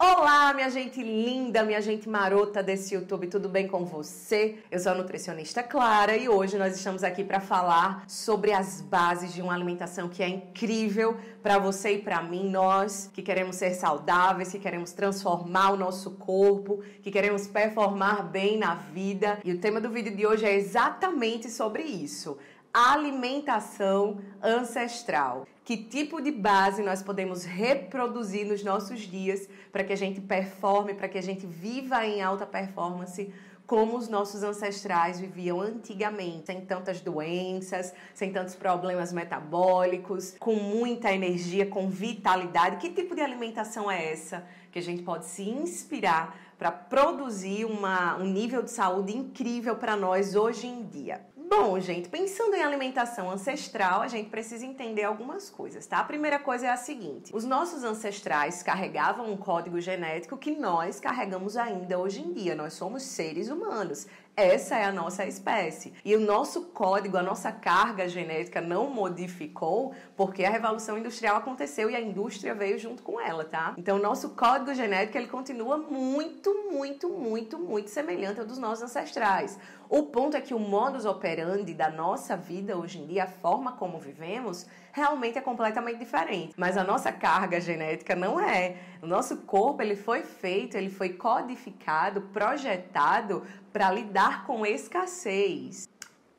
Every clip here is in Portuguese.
Olá, minha gente linda, minha gente marota desse YouTube, tudo bem com você? Eu sou a nutricionista Clara e hoje nós estamos aqui para falar sobre as bases de uma alimentação que é incrível para você e para mim, nós que queremos ser saudáveis, que queremos transformar o nosso corpo, que queremos performar bem na vida. E o tema do vídeo de hoje é exatamente sobre isso alimentação ancestral. Que tipo de base nós podemos reproduzir nos nossos dias para que a gente performe, para que a gente viva em alta performance como os nossos ancestrais viviam antigamente, sem tantas doenças, sem tantos problemas metabólicos, com muita energia, com vitalidade. Que tipo de alimentação é essa que a gente pode se inspirar para produzir uma, um nível de saúde incrível para nós hoje em dia? Bom, gente, pensando em alimentação ancestral, a gente precisa entender algumas coisas, tá? A primeira coisa é a seguinte: os nossos ancestrais carregavam um código genético que nós carregamos ainda hoje em dia. Nós somos seres humanos. Essa é a nossa espécie. E o nosso código, a nossa carga genética não modificou porque a revolução industrial aconteceu e a indústria veio junto com ela, tá? Então, o nosso código genético ele continua muito, muito, muito, muito semelhante ao dos nossos ancestrais. O ponto é que o modus operandi da nossa vida hoje em dia, a forma como vivemos, realmente é completamente diferente. Mas a nossa carga genética não é. O nosso corpo ele foi feito, ele foi codificado, projetado para lidar com escassez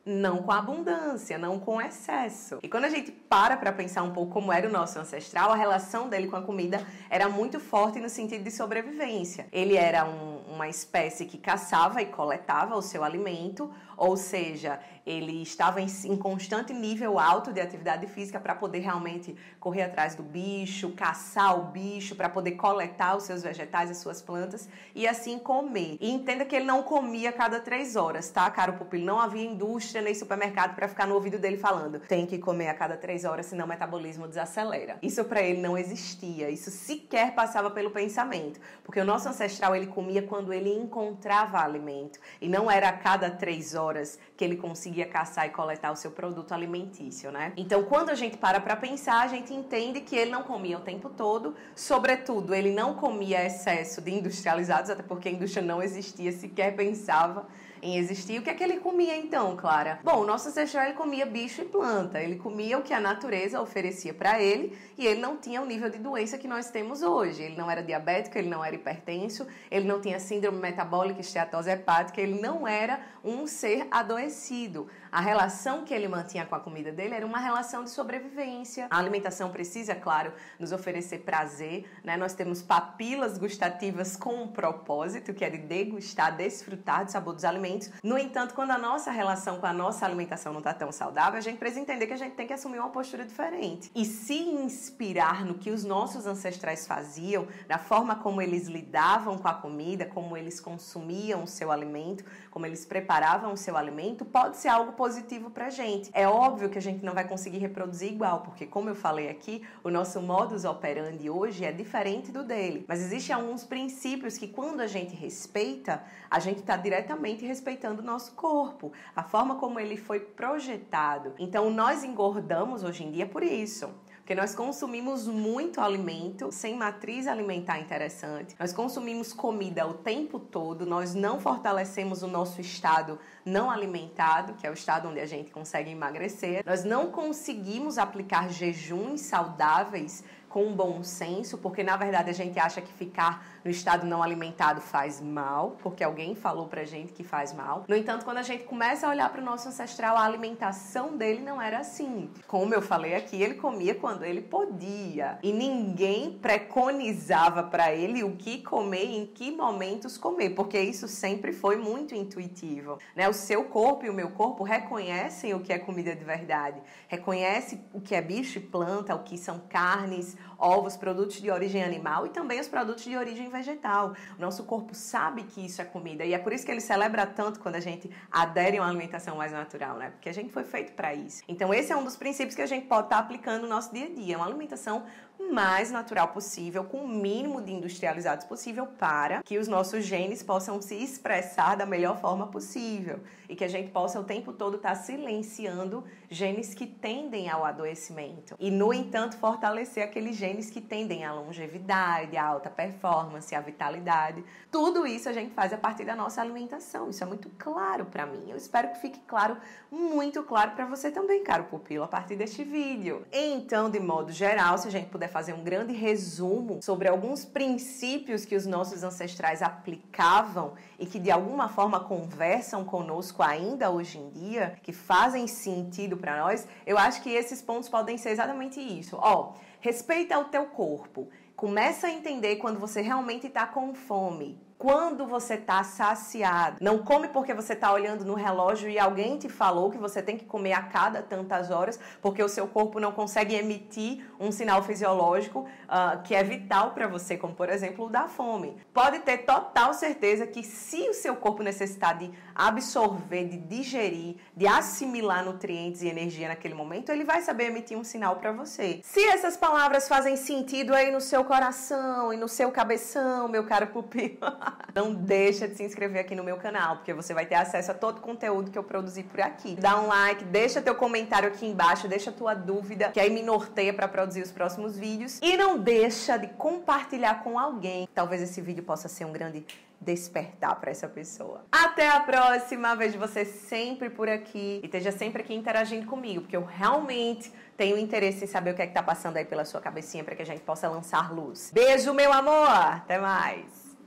não com abundância, não com excesso. E quando a gente para para pensar um pouco como era o nosso ancestral, a relação dele com a comida era muito forte no sentido de sobrevivência. Ele era um, uma espécie que caçava e coletava o seu alimento, ou seja, ele estava em, em constante nível alto de atividade física para poder realmente correr atrás do bicho, caçar o bicho, para poder coletar os seus vegetais, as suas plantas e assim comer. E entenda que ele não comia a cada três horas, tá, caro pupilo? Não havia indústria nem supermercado para ficar no ouvido dele falando. Tem que comer a cada três horas, senão o metabolismo desacelera. Isso para ele não existia, isso sequer passava pelo pensamento, porque o nosso ancestral ele comia quando ele encontrava alimento. E não era a cada três horas que ele conseguia caçar e coletar o seu produto alimentício, né? Então, quando a gente para para pensar, a gente entende que ele não comia o tempo todo, sobretudo, ele não comia excesso de industrializados, até porque a indústria não existia, sequer pensava em existir. O que é que ele comia então, Clara? Bom, o nosso ancestral ele comia bicho e planta. Ele comia o que a natureza oferecia para ele e ele não tinha o nível de doença que nós temos hoje. Ele não era diabético, ele não era hipertenso, ele não tinha síndrome metabólica, esteatose hepática, ele não era um ser adoecido. A relação que ele mantinha com a comida dele era uma relação de sobrevivência. A alimentação precisa, claro, nos oferecer prazer, né? Nós temos papilas gustativas com um propósito, que é de degustar, desfrutar do sabor dos alimentos alimentos. No entanto, quando a nossa relação com a nossa alimentação não está tão saudável, a gente precisa entender que a gente tem que assumir uma postura diferente e se inspirar no que os nossos ancestrais faziam, na forma como eles lidavam com a comida, como eles consumiam o seu alimento, como eles preparavam o seu alimento, pode ser algo positivo para gente. É óbvio que a gente não vai conseguir reproduzir igual, porque como eu falei aqui, o nosso modus operandi hoje é diferente do dele. Mas existem alguns princípios que quando a gente respeita, a gente está diretamente respeitando o nosso corpo, a forma como ele foi projetado. Então nós engordamos hoje em dia por isso. Porque nós consumimos muito alimento sem matriz alimentar interessante. Nós consumimos comida o tempo todo, nós não fortalecemos o nosso estado não alimentado, que é o estado onde a gente consegue emagrecer. Nós não conseguimos aplicar jejuns saudáveis com bom senso, porque na verdade a gente acha que ficar no estado não alimentado faz mal, porque alguém falou pra gente que faz mal. No entanto, quando a gente começa a olhar para o nosso ancestral, a alimentação dele não era assim. Como eu falei aqui, ele comia quando ele podia e ninguém preconizava para ele o que comer e em que momentos comer, porque isso sempre foi muito intuitivo, né? O seu corpo e o meu corpo reconhecem o que é comida de verdade, reconhece o que é bicho e planta, o que são carnes, ovos, produtos de origem animal e também os produtos de origem vegetal. O nosso corpo sabe que isso é comida e é por isso que ele celebra tanto quando a gente adere a uma alimentação mais natural, né? Porque a gente foi feito para isso. Então esse é um dos princípios que a gente pode estar tá aplicando no nosso dia a dia, uma alimentação mais natural possível, com o mínimo de industrializados possível, para que os nossos genes possam se expressar da melhor forma possível e que a gente possa o tempo todo estar tá silenciando genes que tendem ao adoecimento e, no entanto, fortalecer aqueles genes que tendem à longevidade, à alta performance, à vitalidade. Tudo isso a gente faz a partir da nossa alimentação. Isso é muito claro para mim. Eu espero que fique claro, muito claro para você também, caro pupilo, a partir deste vídeo. Então, de modo geral, se a gente puder fazer um grande resumo sobre alguns princípios que os nossos ancestrais aplicavam e que de alguma forma conversam conosco ainda hoje em dia, que fazem sentido para nós, eu acho que esses pontos podem ser exatamente isso. Ó, respeita o teu corpo. Começa a entender quando você realmente está com fome quando você está saciado. Não come porque você está olhando no relógio e alguém te falou que você tem que comer a cada tantas horas, porque o seu corpo não consegue emitir um sinal fisiológico uh, que é vital para você, como por exemplo o da fome. Pode ter total certeza que se o seu corpo necessitar de absorver, de digerir, de assimilar nutrientes e energia naquele momento, ele vai saber emitir um sinal para você. Se essas palavras fazem sentido aí no seu coração e no seu cabeção, meu caro pupilo, Não deixa de se inscrever aqui no meu canal, porque você vai ter acesso a todo o conteúdo que eu produzi por aqui. Dá um like, deixa teu comentário aqui embaixo, deixa tua dúvida, que aí me norteia para produzir os próximos vídeos. E não deixa de compartilhar com alguém. Talvez esse vídeo possa ser um grande despertar para essa pessoa. Até a próxima, vejo você sempre por aqui e esteja sempre aqui interagindo comigo, porque eu realmente tenho interesse em saber o que é que tá passando aí pela sua cabecinha para que a gente possa lançar luz. Beijo, meu amor! Até mais!